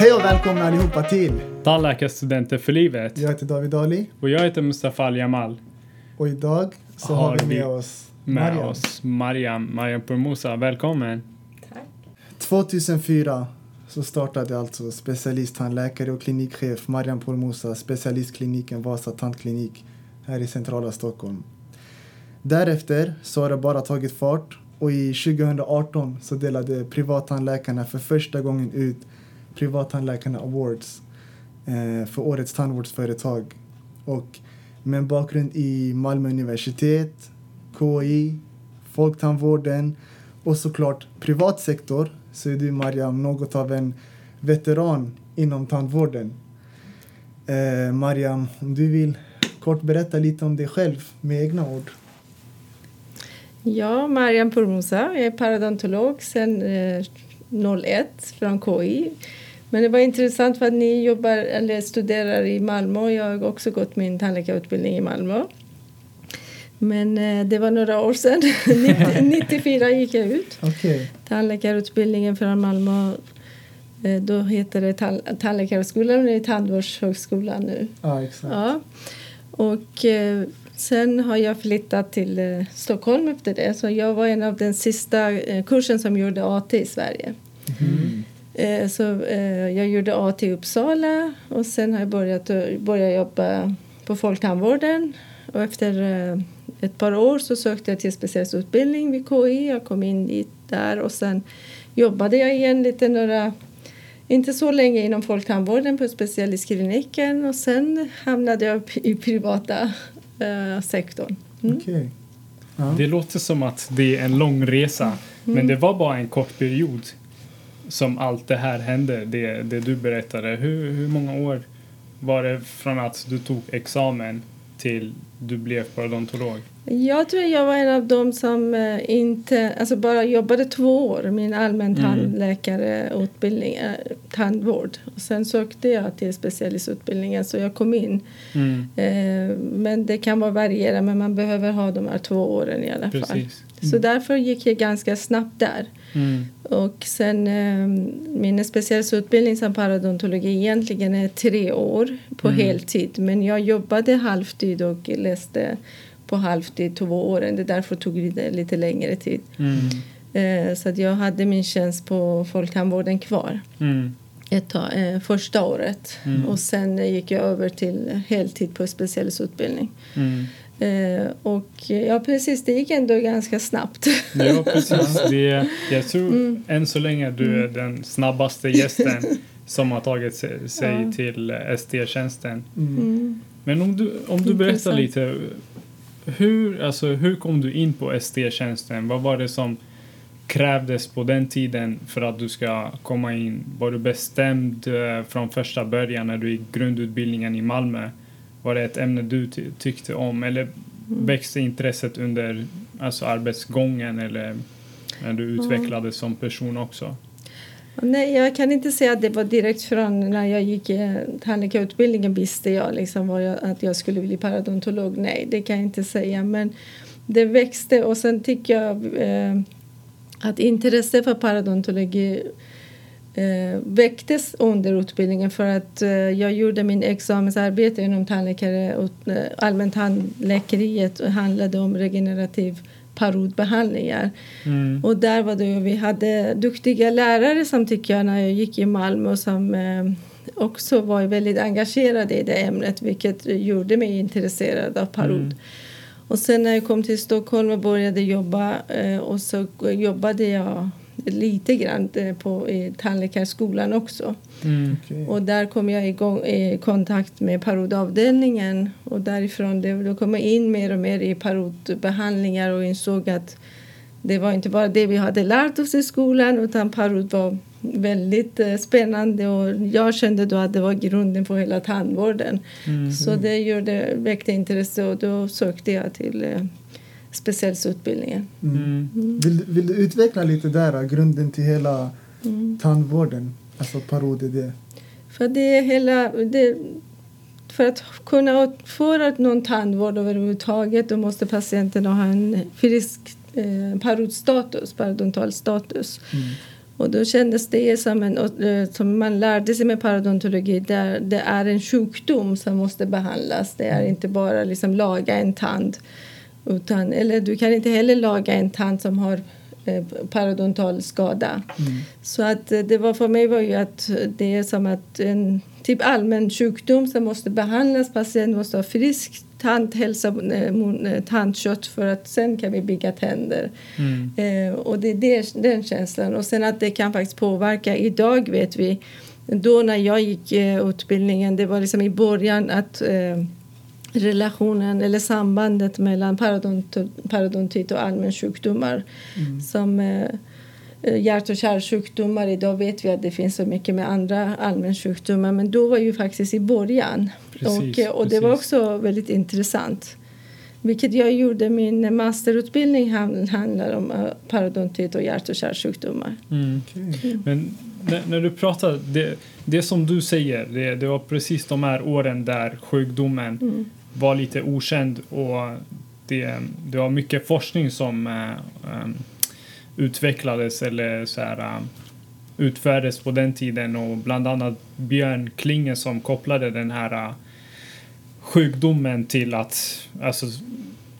Hej och välkomna allihopa till! Tandläkarstudenter för livet. Jag heter David Ali Och jag heter Mustafa Al Jamal. och idag så Har har vi med oss Med Mariam. oss Mariam, Mariam Pourmousa. Välkommen. 2004 så startade alltså specialisttandläkare och klinikchef Mariam Pourmousa specialistkliniken Vasa tandklinik här i centrala Stockholm. Därefter så har det bara tagit fart och i 2018 så delade privattandläkarna för första gången ut Privattandläkarna Awards eh, för årets tandvårdsföretag. Och med en bakgrund i Malmö universitet, KI, Folktandvården och såklart privat sektor, så är du Mariam något av en veteran inom tandvården. Eh, Mariam, om du vill kort berätta lite om dig själv med egna ord. Ja, Mariam Pourmousa. Jag är parodontolog sedan eh, 01 från KI. Men det var intressant för att ni jobbar eller studerar i Malmö. Jag har också gått min tandläkarutbildning i Malmö. Men eh, det var några år sedan. 90, 94 gick jag ut. Okej. Tandläkarutbildningen från Malmö. Eh, då heter det tand- Tandläkarhögskolan och det är Tandvårdshögskolan nu. Ja, exakt. Ja. Och eh, sen har jag flyttat till Stockholm efter det. Så jag var en av den sista kursen som gjorde AT i Sverige. Mm. Eh, så eh, jag gjorde AT i Uppsala och sen har jag börjat, börjat jobba på Folktandvården. Och efter eh, ett par år så sökte jag till specialistutbildning vid KI. Jag kom in dit där och sen jobbade jag igen lite några inte så länge inom folktandvården på specialistkliniken och sen hamnade jag i privata eh, sektorn. Mm. Okej. Ja. Det låter som att det är en lång resa. Men det var bara en kort period som allt det här hände. Det, det du berättade. Hur, hur många år var det från att du tog examen till du blev parodontolog? Jag tror jag var en av dem som eh, inte, alltså bara jobbade två år, min allmän Mm. tandläkarutbildning, eh, tandvård. Och sen sökte jag till specialistutbildningen så jag kom in. Mm, Eh, men det kan vara variera, men man behöver ha de här två åren i alla fall. precis. Så därför gick jag ganska snabbt där. Mm, Och sen eh, min specialistutbildning som parodontologi egentligen är tre år på Mm. heltid. Men jag jobbade halvtid och läste på halvtid två åren. Det därför tog det lite längre tid. mm, Eh, så att jag hade min tjänst på Folktandvården kvar mm, ett eh, första året. Mm. Och sen gick jag över till heltid på specialistutbildning. mm. Eh, och ja, precis, det gick ändå ganska snabbt. Ja, precis. Det, jag tror Mm. än så länge du är den snabbaste gästen som har tagit sig, sig Ja. till eh, ST-tjänsten. Mm. Mm. Men om du, om du berättar lite. Hur, alltså, hur kom du in på ST-tjänsten? Vad var det som krävdes på den tiden för att du ska komma in? Var du bestämd eh, från första början när du gick grundutbildningen i Malmö? Var det ett ämne du ty- tyckte om eller växte intresset under alltså, arbetsgången eller när du utvecklades som person också? Nej, jag kan inte säga att det var direkt från när jag gick eh, tandläkarutbildningen visste jag liksom jag, att jag skulle bli parodontolog. Nej, det kan jag inte säga. Men det växte och sen tycker jag eh, att intresse för parodontologi eh, väcktes under utbildningen för att eh, jag gjorde min examensarbete inom tandläkare och eh, allmän tandläkeriet och handlade om regenerativ parodbehandlingar. Mm. Och där var det vi hade duktiga lärare som tycker jag när jag gick i Malmö som eh, också var väldigt engagerade i det ämnet vilket gjorde mig intresserad av parod. Mm. Och sen när jag kom till Stockholm och började jobba eh, och så jobbade jag lite grann eh, på i tandläkarskolan också. Mm. Okej. Och där kom jag igång, i kontakt med parodavdelningen och därifrån det, då kom jag in mer och mer i parodbehandlingar och insåg att det var inte bara det vi hade lärt oss i skolan utan parod var väldigt eh, spännande och jag kände då att det var grunden för hela tandvården. Mm. Så det gjorde, väckte intresse och då sökte jag till eh, specialistutbildningen. Mm. Mm. Vill, vill du utveckla lite där, grunden till hela Mm. tandvården? Alltså parod är det. För det är hela... Det, för att kunna få någon tandvård överhuvudtaget då måste patienten ha en frisk eh, parodstatus, parodontal status. Mm. Och då kändes det som, en, eh, som man lärde sig med parodontologi, där det är en sjukdom som måste behandlas. Det är inte bara liksom laga en tand. Utan, eller du kan inte heller laga en tand som har eh, parodontal skada. Mm. Så att eh, det var för mig var ju att det är som att en typ allmän sjukdom som måste behandlas. Patienten måste ha frisk tandhälsa, eh, eh, tandkött för att sen kan vi bygga tänder. Mm. Eh, och det är det, den känslan. Och sen att det kan faktiskt påverka. Idag vet vi, då när jag gick eh, utbildningen, det var liksom i början att eh, relationen eller sambandet mellan parodont, parodontit och allmänsjukdomar Mm. som eh, eh, hjärt och kärlsjukdomar. Idag vet vi att det finns så mycket med andra allmänsjukdomar men då var ju faktiskt i början. Precis, och, eh, och det var precis. också väldigt intressant. Vilket jag gjorde, min masterutbildning hand- handlar om eh, parodontit och hjärt och kärlsjukdomar. Mm. Okej. Men när, när du pratar, det, det som du säger, det, det var precis de här åren där sjukdomen Mm. Var lite okänd och det, det var mycket forskning som eh, em, utvecklades eller så här, um, utfördes på den tiden och bland annat Björn Klinge som kopplade den här uh, sjukdomen till att, alltså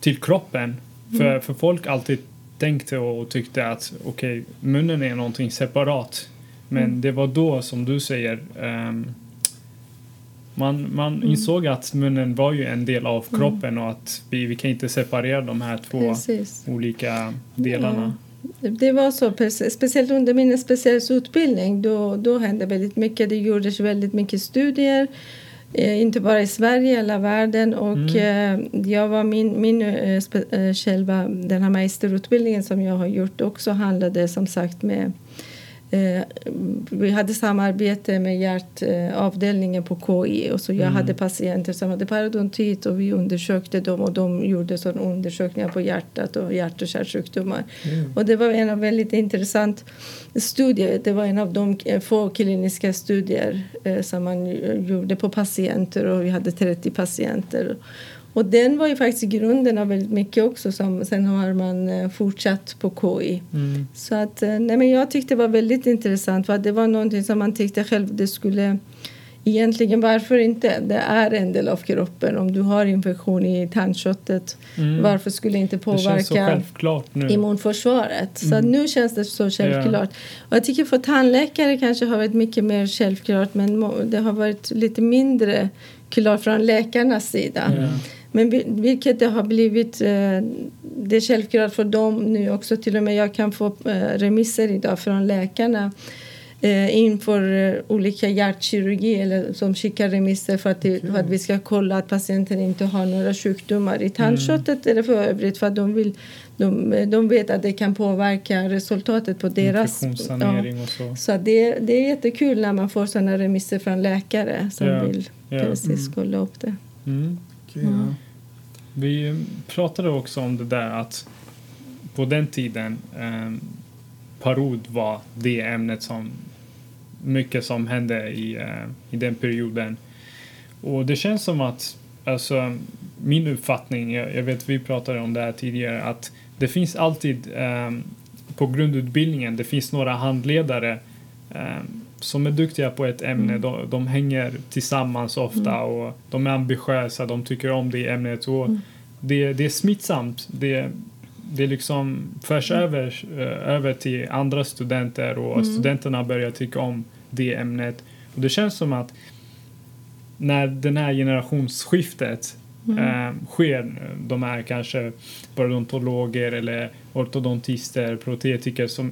till kroppen. För, för folk alltid tänkte och tyckte att okej, munnen är någonting separat. Men Mm. det var då som du säger ehm, man, man Mm. insåg att munnen var ju en del av kroppen och att vi, vi kan inte separera de här två Precis. olika delarna. Det- Det var så, speciellt under min specialistutbildning. Då, då hände väldigt mycket. Det gjordes väldigt mycket studier. Eh, inte bara i Sverige, hela världen. Och eh, jag var min, min eh, själva, den här magisterutbildningen som jag har gjort också handlade som sagt med vi hade samarbete med hjärtavdelningen på KI och så jag Mm. hade patienter som hade parodontit och vi undersökte dem och de gjorde sådana undersökningar på hjärtat och hjärt och kärlsjukdomar. Mm. Och det var en av väldigt intressant studier. Det var en av de eh, få kliniska studier eh, som man eh, gjorde på patienter och vi hade 30 patienter. Och den var ju faktiskt grunden av väldigt mycket också som sen har man eh, fortsatt på KI. Mm. Så att, eh, nej men jag tyckte det var väldigt intressant för att det var någonting som man tyckte själv det skulle Egentligen varför inte? Det är en del av kroppen. Om du har infektion i tandköttet, Mm. varför skulle det inte Det påverka nu. immunförsvaret? Så Mm. nu känns det så självklart. Och jag tycker för tandläkare kanske har varit mycket mer självklart men det har varit lite mindre klart från läkarnas sida. Ja. Men vi- vilket det har blivit eh, det är självklart för dem nu också. Till och med jag kan få eh, remisser idag från läkarna eh, inför olika hjärtkirurgi eller som skickar remisser för att, för att vi ska kolla att patienten inte har några sjukdomar i tandköttet eller för övrigt för att de, vill, de, de vet att det kan påverka resultatet på deras... Infektionssanering och så. Så det, det är jättekul när man får sådana remisser från läkare som Ja, vill ja. precis Mm. kolla upp det. Mm. Okej, ja. Vi pratade också om det där att på den tiden eh, parod var det ämnet som mycket som hände i, eh, i den perioden. Och det känns som att, alltså min uppfattning, jag, jag vet vi pratade om det här tidigare, att det finns alltid eh, på grundutbildningen, det finns några handledare eh, som är duktiga på ett ämne. Mm. De, de hänger tillsammans ofta och de är ambitiösa, de tycker om det ämnet. Och Mm. det, det är smittsamt. Det, det liksom förs Mm. över, eh, över till andra studenter och Mm. studenterna börjar tycka om det ämnet. Och det känns som att när den här generationsskiftet Mm. eh, sker, de är kanske parodontologer eller ortodontister, protetiker som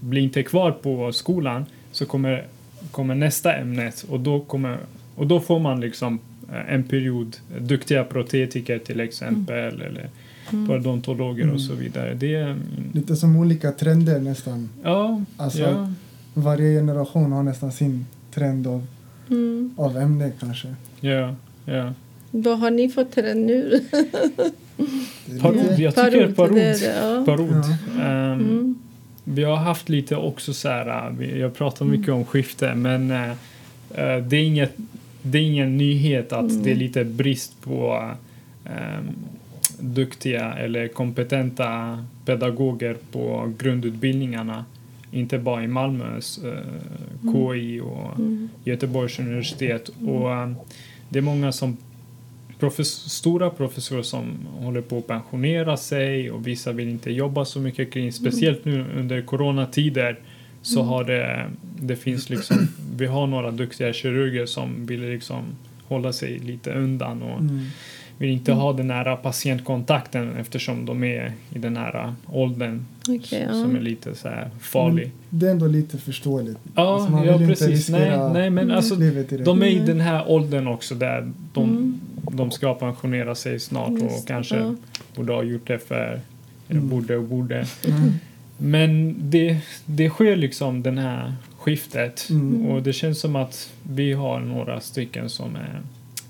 blir inte kvar på skolan så kommer, kommer nästa ämnet och då, kommer, och då får man liksom eh, en period duktiga protetiker till exempel eller Mm. parodontologer och så vidare. Det är, Lite som olika trender nästan. ja, Alltså, ja, Varje generation har nästan sin trend av, Mm. av ämne kanske. ja, ja. Vad har ni fått till den nu? Parod, jag tycker parod. det är det, ja. parod. Ja. Mm. Vi har haft lite också så här, äh, jag pratar mycket om skifte men äh, äh, det, är inget, det är ingen nyhet att Mm. det är lite brist på ähm, duktiga eller kompetenta pedagoger på grundutbildningarna. inte bara i Malmös eh, KI och Mm. Göteborgs universitet. Och eh, det är många som profes- stora professorer som håller på att pensionera sig och vissa vill inte jobba så mycket kring, speciellt nu under coronatider så har det, det finns liksom, vi har några duktiga kirurger som vill liksom hålla sig lite undan och Mm. Vill inte ha den nära patientkontakten eftersom de är i den här åldern Okej, ja. som är lite så här farlig. Men det är ändå lite förståeligt. Ja, Alltså, man ja vill ju inte precis. Nej, nej, men alltså livet i det. de är i Mm. den här åldern också där de, Mm. de ska pensionera sig snart Just och kanske ja. borde ha gjort det för eller Mm. borde och borde. Mm. Men det, det sker liksom den här skiftet Mm. och det känns som att vi har några stycken som är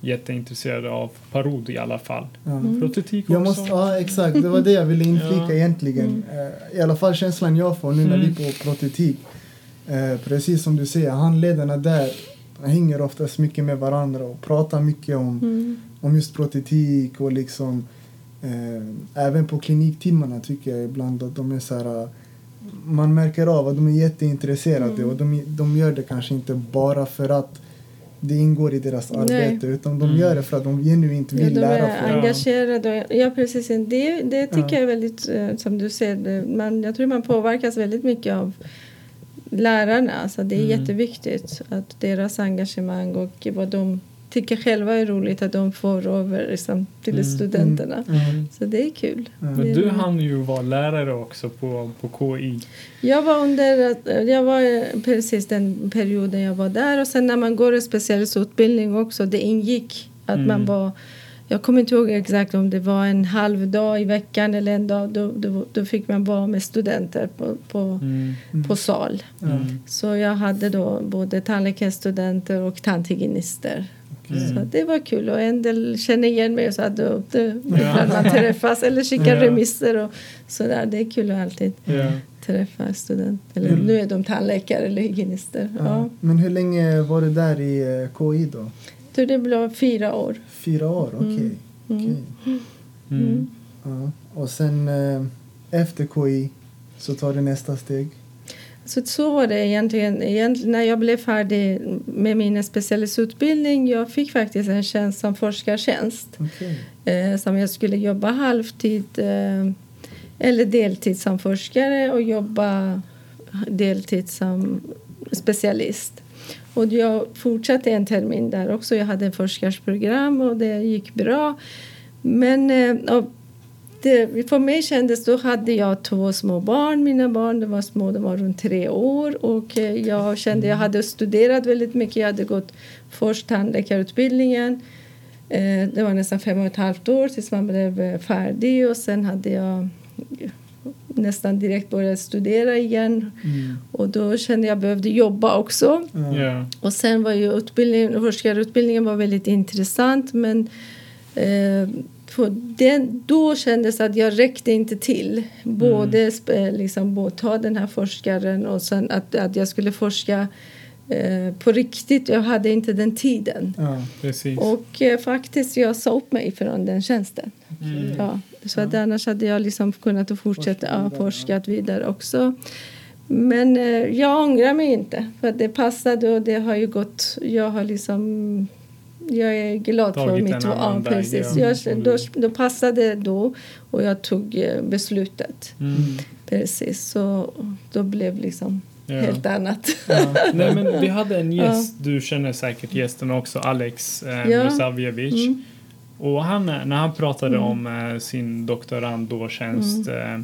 jätteintresserade av parod i alla fall. Ja. Mm. Protetik också. Jag måste, ja exakt, det var det jag ville inflika Ja. egentligen. Eh, I alla fall känslan jag får nu när Mm. vi är på protetik. Eh, precis som du säger, handledarna där hänger oftast mycket med varandra och pratar mycket om, Mm. om just protetik och liksom eh, även på kliniktimmarna tycker jag ibland att de är så här man märker av att de är jätteintresserade Mm. och de, de gör det kanske inte bara för att det ingår i deras Nej. arbete utan de Mm. gör det för att de genuint Ja, vill de lära är folk. engagerade. och- Ja, precis. Det, det tycker Ja. jag är väldigt, eh, som du säger, man, jag tror man påverkas väldigt mycket av lärarna. Alltså det är Mm. jätteviktigt att deras engagemang och vad de tycker själva är roligt att de får över liksom, till Mm. studenterna. Mm. Så det är kul. Mm. Men du hann ju vara lärare också på, på KI. Jag var under, jag var eh, precis den perioden jag var där och sen när man går en specialistutbildning också, det ingick att Mm. man var jag kommer inte ihåg exakt om det var en halv dag i veckan eller en dag. Då, då, då fick man vara med studenter på, på, Mm. på sal. Mm. Så jag hade då både tandläkarstudenter och tandhygienister. Mm. Så det var kul och en del känner igen mig och sa att då, då, Ja. man träffas eller skickar Ja. remisser och sådär. Det är kul att alltid Ja. träffa studenter. Eller Mm. nu är de tandläkare eller hygienister. Ja. Ja. Men hur länge var du där i eh, KI då? Så det blev fyra år. Fyra år, okej. Mm. Okej. Mm. Ja. Och sen eh, efter KI så tar du nästa steg. Så, så var det egentligen. egentligen. När jag blev färdig med min specialistutbildning jag fick faktiskt en tjänst som forskartjänst Okej. eh, som jag skulle jobba halvtid eh, eller deltid som forskare och jobba deltid som specialist. Och jag fortsatte en termin där också. Jag hade ett forskarsprogram och det gick bra. Men eh, det, för mig kändes då hade jag två små barn. Mina barn de var små, de var runt tre år och eh, jag kände jag hade studerat väldigt mycket. Jag hade gått först tandläkarutbildningen. Eh, det var nästan fem och ett halvt år tills man blev eh, färdig och sen hade jag nästan direkt börjat studera igen Mm. och då kände jag behövde jobba också. Ja. Ja. Och sen var ju utbildningen, forskarutbildningen var väldigt intressant men eh, för den, då kändes att jag räckte inte till. Både sp- liksom, både ta den här forskaren och sen att, att jag skulle forska eh, på riktigt. Jag hade inte den tiden. Ja. Och eh, faktiskt jag sa upp mig från den tjänsten. Mm. Ja, så att annars hade jag liksom kunnat fortsätta Forskat ja, vidare, forskat vidare också. Men eh, jag ångrar mig inte för det passade och det har ju gått. Jag har liksom jag är glad för mitt en ja, precis. ja. Jag, då, då passade då och jag tog eh, beslutet. Mm. Precis, så då blev liksom Ja. helt annat. Ja. Nej, men vi hade en gäst, du känner säkert gästen också, Alex eh, Ja. Milosavljevic. Mm. Och han, eh, när han pratade Mm. om eh, sin doktorandtjänst eh,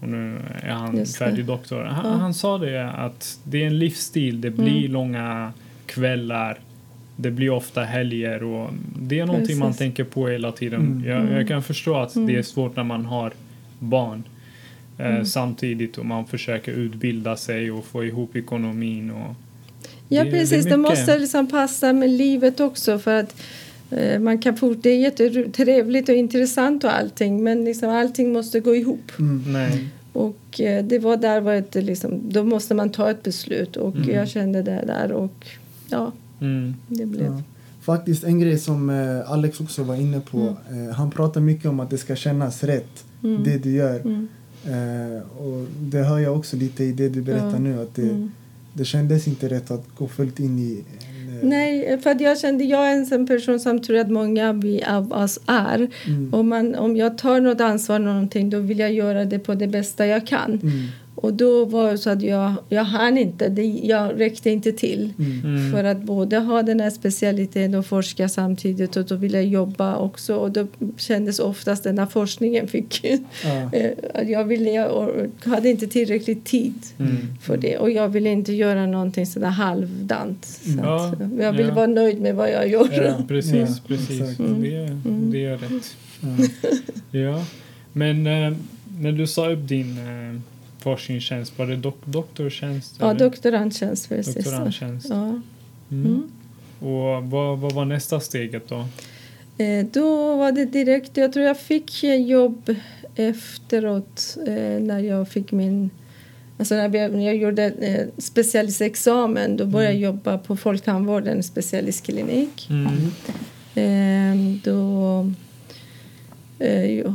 och nu är han färdig doktor. Han, han sa det att det är en livsstil, det blir Mm. långa kvällar, det blir ofta helger och det är någonting man Precis. tänker på hela tiden. Mm. Jag, Mm. jag kan förstå att Mm. det är svårt när man har barn. Eh, Mm. Samtidigt och man försöker utbilda sig och få ihop ekonomin. Och Ja, det- precis. det Det, måste liksom passa med livet också. för att eh, man kan fort, Det är jättetrevligt och intressant och allting men liksom allting måste gå ihop. Mm. Nej. Och eh, det var där var ett, liksom, då måste man ta ett beslut och Mm. jag kände det där och ja, Mm. det blev... Ja. Faktiskt en grej som eh, Alex också var inne på. Eh, han pratar mycket om att det ska kännas rätt, Mm. det du gör. Mm. Eh, och det hör jag också lite i det du berättar Ja. nu att det, Mm. det kändes inte rätt att gå fullt in i... eh, Nej, för att jag kände jag är en sån person som tror att många vi av oss är. Mm. Om, man, om jag tar något ansvar någonting då vill jag göra det på det bästa jag kan. Mm. Och då var det så att jag, jag hann inte, det, jag räckte inte till. Mm. Mm. För att både ha den här specialiteten och forska samtidigt och då ville jag jobba också och då kändes oftast den här forskningen fick Ja. eh, jag ville, jag hade inte tillräckligt tid Mm. för det och jag ville inte göra någonting sådär halvdant. Så Mm. att, Ja, jag ville ja. vara nöjd med vad jag gör. Ja. Precis, Ja, precis. Mm. Det, Mm. det är rätt. Ja. Ja. Men eh, när du sa upp din eh, forskningstjänst, var det dok doktortjänst? Ja, eller? doktorandtjänst. Doktorandtjänst. Ja. Mm. Mm. Och vad, vad var nästa steget då? Eh, då var det direkt, jag tror jag fick eh, jobb efteråt eh, när jag fick min Alltså när jag, när jag gjorde eh, specialistexamen då började jag jobba på Folktandvården specialistklinik. Mm. Eh, då, eh,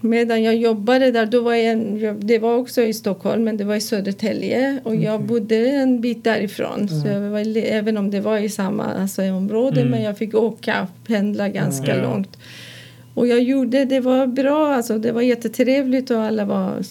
medan jag jobbade där, då var jag det var också i Stockholm men det var i Södertälje och jag bodde en bit därifrån. Så var, även om det var i samma alltså, område Mm. men jag fick åka, pendla ganska långt. Och jag gjorde, det var bra, alltså det var jättetrevligt och alla var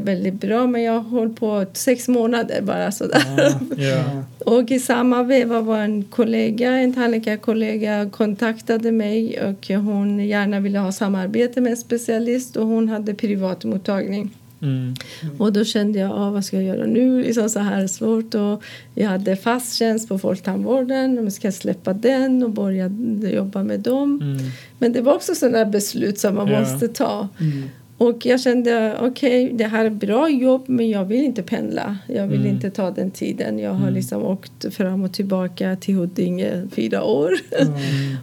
väldigt bra men jag höll på sex månader bara sådär. Ja. Ja. Och i samma veva var en kollega, en tandläkarkollega kontaktade mig och hon gärna ville ha samarbete med en specialist och hon hade privatmottagning. Mm. Och då kände jag, ah, vad ska jag göra nu? Liksom så här svårt. Och jag hade fast tjänst på Folktandvården. Ska jag släppa den och börja jobba med dem? Mm. Men det var också sådana beslut som man Ja. måste ta. Mm. Och jag kände, okej, det här är bra jobb men jag vill inte pendla. Jag vill Mm. inte ta den tiden. Jag har Mm. liksom åkt fram och tillbaka till Huddinge fyra år. Ja.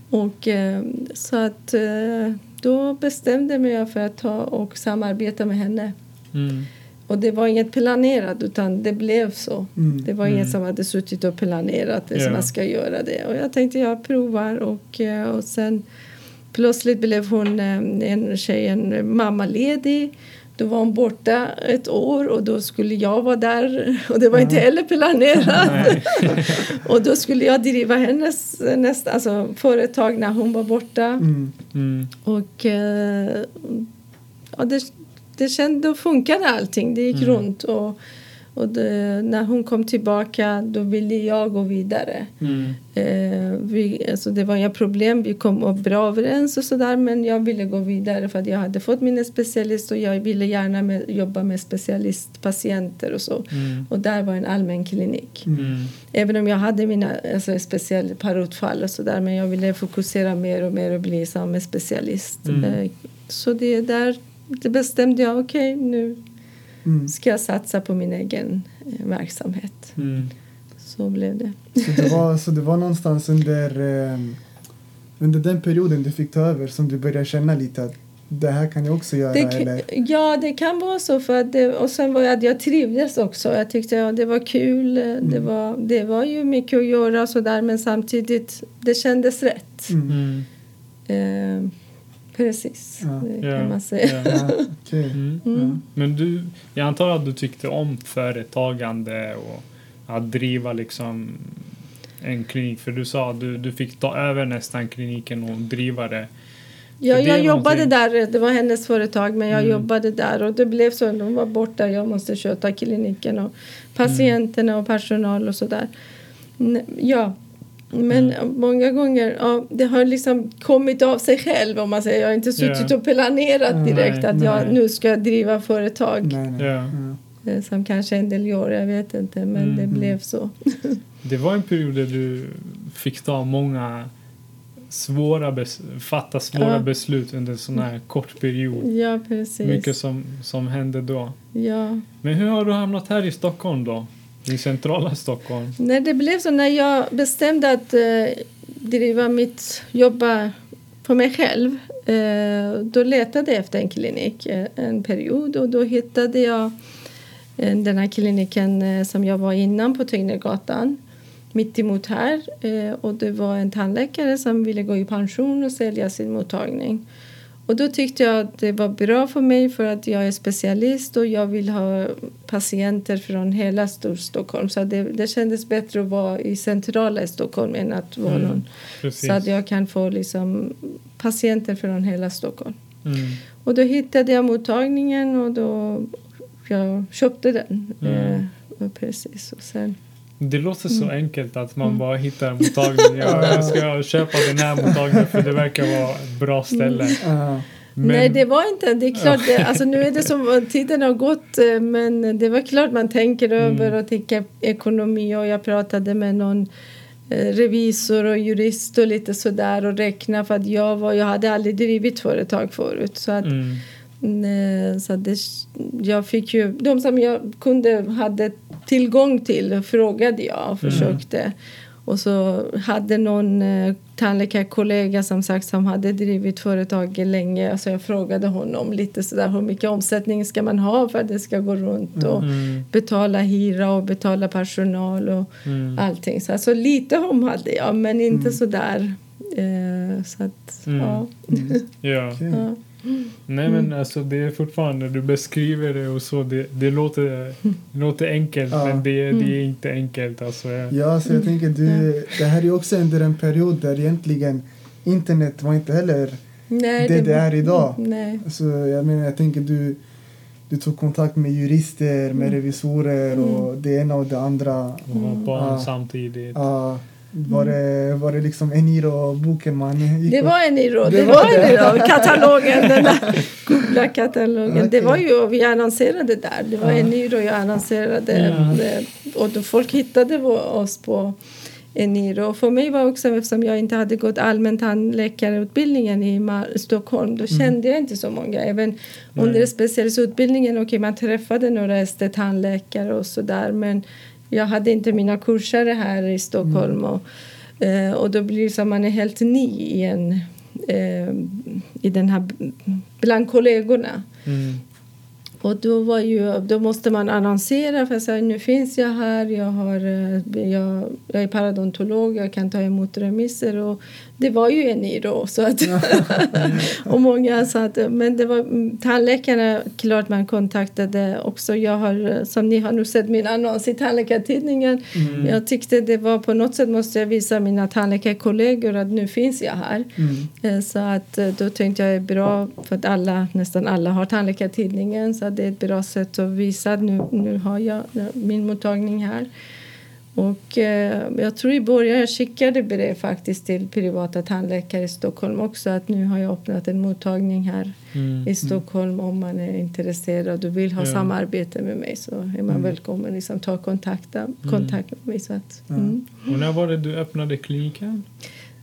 och eh, så att eh, då bestämde jag mig för att ta och samarbeta med henne. Mm. Och det var inget planerat utan det blev så. Mm. Det var Mm. inget som hade suttit och planerat det som jag ska göra det. Och jag tänkte jag provar och, eh, och sen plötsligt blev hon eh, en tjejen mammaledig. Då var hon borta ett år och då skulle jag vara där och det var inte heller planerat. Och då skulle jag driva hennes nästa, alltså, företag när hon var borta. Mm. Mm. Och eh, ja, det, det kände, då funkade allting. Det gick Mm. runt. Och, och det, när hon kom tillbaka då ville jag gå vidare. Mm. Eh, vi, alltså det var inga problem, vi kom bra överens och sådär men jag ville gå vidare för att jag hade fått min specialist och jag ville gärna med, jobba med specialistpatienter och så. Mm. Och där var en allmän klinik. Mm. Även om jag hade mina alltså, speciella parotfall och sådär men jag ville fokusera mer och mer och bli en specialist. Mm. Eh, Så det är där det bestämde jag, okej nu Mm. ska jag satsa på min egen eh, verksamhet. Mm. Så blev det. Så, det var, så det var någonstans under, eh, under den perioden du fick ta över som du började känna lite att det här kan jag också göra? Det, eller? ja, det kan vara så. För att det, och sen var jag, att jag trivdes också. Jag tyckte ja, det var kul. eh, Det, Mm. var, det var ju mycket att göra och så där, men samtidigt det kändes rätt. Mm. Eh, precis, Ja. det kan man säga. Ja. Okej. Mm. Mm. Men du, jag antar att du tyckte om företagande och att driva liksom en klinik. För du sa att du, du fick ta över nästan kliniken och driva det. Ja, det jag jobbade någonting- där. Det var hennes företag, men jag Mm. jobbade där. Och det blev så. De var borta. Jag måste sköta kliniken och patienterna och personal och sådär. Nej, Ja, men många gånger ja, det har liksom kommit av sig själv om man säger. Jag har inte suttit Ja. och planerat direkt Nej, att jag nej. nu ska driva företag. Nej. Ja. eh, Som kanske en del gör, jag vet inte. Men Mm. det blev så. Det var en period där du fick ta många svåra bes- fatta svåra Ja. beslut under en sån här kort period. Ja, precis. Mycket som, som hände då. Ja. Men hur har du hamnat här i Stockholm då? I centrala Stockholm? När det blev så, när jag bestämde att eh, driva mitt, jobba för mig själv, eh, då letade jag efter en klinik eh, en period och då hittade jag eh, den här kliniken eh, som jag var innan på Tegnérgatan mitt emot här eh, och det var en tandläkare som ville gå i pension och sälja sin mottagning. Och då tyckte jag att det var bra för mig för att jag är specialist och jag vill ha patienter från hela Storstockholm. Så det, det kändes bättre att vara i centrala Stockholm än att vara Mm, någon. Precis. Så att jag kan få liksom patienter från hela Stockholm. Mm. Och då hittade jag mottagningen och då jag köpte den. Mm. Eh, precis. Och sen, Det låter så Mm. enkelt att man bara hittar en mottagning. Ja, jag ska köpa den här mottagningen för det verkar vara ett bra ställe. Ja. Men, Nej, det var inte. Det är klart, det, alltså nu är det som tiden har gått, eh, men det var klart man tänker Mm. över och tänker ekonomi och jag pratade med någon eh, revisor och jurist och lite sådär och räkna för att jag var, jag hade aldrig drivit företag förut så att mm, så att det, jag fick ju, de som jag kunde hade tillgång till frågade jag och Mm. försökte. Och så hade någon eh, tandläkarkollega som sagt som hade drivit företag länge. Alltså jag frågade honom lite sådär hur mycket omsättning ska man ha för att det ska gå runt och mm, betala hyra och betala personal och mm, allting. Så alltså lite om hade jag men inte Mm. sådär. Eh, så att, Mm. ja. Mm. ja. Nej men alltså det är fortfarande, du beskriver det och så, det, det låter, det låter enkelt Ja. men det, det är Mm. inte enkelt alltså. Ja, så jag tänker du, det här är också under en period där egentligen internet var inte heller Nej, det det är idag. Nej. Så jag menar, jag tänker du, du tog kontakt med jurister, med Mm. revisorer och det ena och det andra. och ha barn Ja. samtidigt. Ja, var, det, var det liksom Eniro-boken man gick Det var en Eniro, Det det, var var det. en Eniro, katalogen, den där Googla-katalogen. Det Okej. var ju, vi annonserade där, det var Ja. Eniro jag annonserade. Ja. Det, och folk hittade oss på Eniro. Och för mig var också, eftersom jag inte hade gått allmän tandläkarutbildningen i Stockholm, då kände jag inte så många. Även under specialistutbildningen, okej man träffade några ST-tandläkare och sådär, men jag hade inte mina kursare här i Stockholm. Och, eh, och då blir det som man är helt ny i, en, eh, i den här bland kollegorna. Mm, Och då, var ju, då måste man annonsera för säga nu finns jag här, jag, har, eh, jag, jag är paradontolog, jag kan ta emot remisser. Och det var ju en i då. Så att, och många sa att, men det var tandläkarna, klart man kontaktade också. Jag har, som ni har nu sett min annons i tandläkartidningen. Mm. Jag tyckte det var på något sätt måste jag visa mina tandläkarkollegor att nu finns jag här. Mm. Eh, Så att eh, då tänkte jag är bra för att alla, nästan alla har tandläkartidningen så det är ett bra sätt att visa att nu, nu har jag eh, min mottagning här. Och eh, jag tror i början jag skickade brev faktiskt till privata tandläkare i Stockholm också att nu har jag öppnat en mottagning här mm, i Stockholm om man är intresserad och vill ha Ja. samarbete med mig så är man Mm. välkommen liksom ta kontakt, kontakt med mig. Så att, Ja. mm. Och när var det du öppnade kliniken?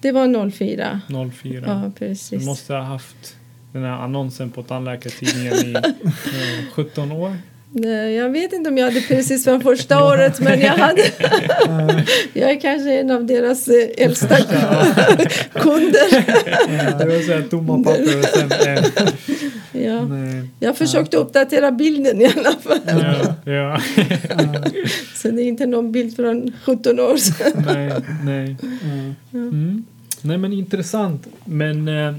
Det var 04. 04? Ja, Du precis. måste ha haft den här annonsen på tandläkartidningen i eh, 17 år. Nej, Jag vet inte om jag hade precis från första året men jag hade Jag är kanske en av deras eh, äldsta kunder. Det var så här tomma papper och sen en. Ja. Nej. Jag försökte uppdatera bilden i alla fall. Ja, ja. Så det är inte någon bild från 17 år sedan. nej, nej. Ja. Mm. Nej men intressant. Men eh,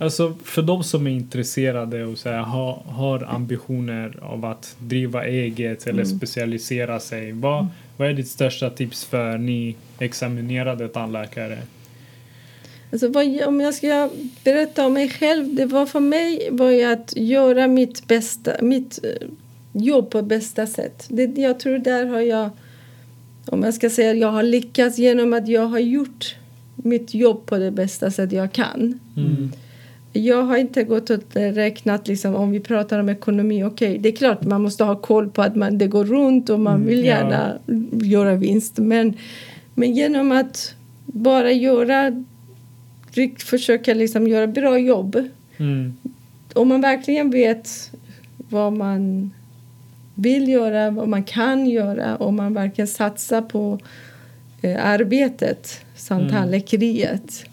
alltså för de som är intresserade och så här, har, har ambitioner av att driva eget eller Mm. specialisera sig. Vad, vad är ditt största tips för ni examinerade tandläkare? Alltså, vad, om jag ska berätta om mig själv. Det var för mig var att göra mitt, bästa, mitt eh, jobb på bästa sätt. Det, jag tror där har jag, om jag ska säga jag har lyckats genom att jag har gjort mitt jobb på det bästa sätt jag kan. Mm. Jag har inte gått och räknat, liksom, om vi pratar om ekonomi, okej, det är klart man måste ha koll på att man, det går runt och man Mm, vill ja. gärna göra vinst. Men, men genom att bara göra, försöka liksom göra bra jobb, Mm. om man verkligen vet vad man vill göra, vad man kan göra, om man verkligen satsar på eh, arbetet samt Mm.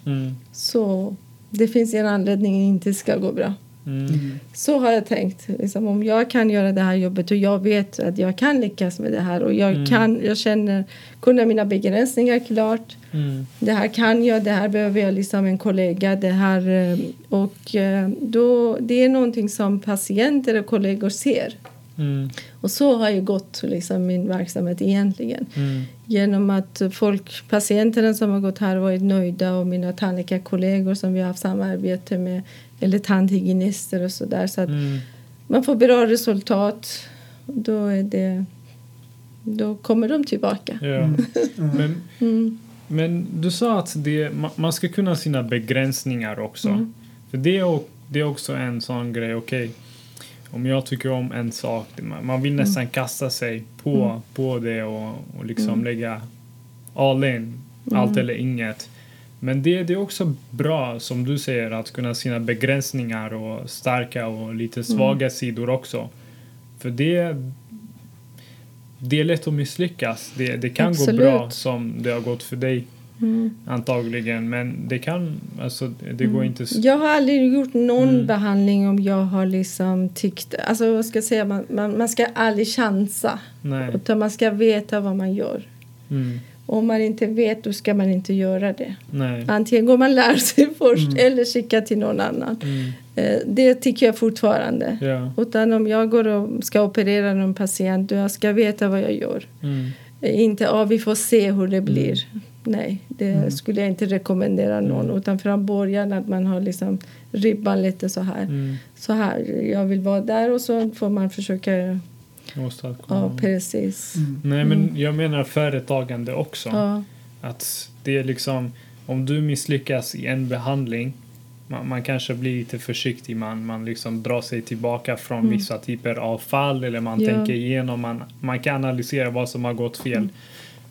Mm. så det finns en anledning att det inte ska gå bra. Mm. Så har jag tänkt. Liksom, om jag kan göra det här jobbet och jag vet att jag kan lyckas med det här och jag, Mm. kan, jag känner, kunna mina begränsningar klart. Mm. Det här kan jag, det här behöver jag liksom en kollega. Det här, eh, och eh, då, det är någonting som patienter och kollegor ser. Mm. Och så har ju gått liksom, min verksamhet egentligen. Mm. Genom att folk, patienterna som har gått här har varit nöjda och mina tandläkarkollegor som vi har haft samarbete med eller tandhygienister och sådär. Så att Mm. man får bra resultat. Då, är det, då kommer de tillbaka. Ja. Mm. Men, Mm. men du sa att det, ma- man ska kunna sina begränsningar också. Mm. För det är, det är också en sån grej, okej. Om jag tycker om en sak, man, vill nästan kasta sig på, Mm. på det och, och liksom Mm. lägga all in, allt Mm. eller inget. Men det, det är också bra, som du säger, att kunna sina begränsningar och starka och lite svaga sidor också. För det, det är lätt att misslyckas. Det, det kan Absolut. gå bra som det har gått för dig Mm. antagligen. Men det kan, alltså det går Mm. inte... s- Jag har aldrig gjort någon Mm. behandling om jag har liksom tyckt... Alltså vad ska jag säga? Man, man, man ska aldrig chansa. Nej. Utan man ska veta vad man gör. Mm. Om man inte vet då ska man inte göra det. Nej. Antingen går man lär sig först Mm. eller skickar till någon annan. Mm. Eh, Det tycker jag fortfarande. Ja. Utan om jag går och ska operera någon patient, då jag ska veta vad jag gör. Eh, Inte, ja vi får se hur det blir. Nej, det Mm. skulle jag inte rekommendera någon. Mm. Utan från början att man har liksom ribban lite så här. Mm. Så här, jag vill vara där och så får man försöka, Åstadkomma. ja precis. Mm. Nej, men jag menar företagande också. Ja, Att det är liksom, om du misslyckas i en behandling, man, man kanske blir lite försiktig, man, man liksom drar sig tillbaka från Mm. vissa typer av fall eller man Ja. tänker igenom, man, man kan analysera vad som har gått fel. Mm.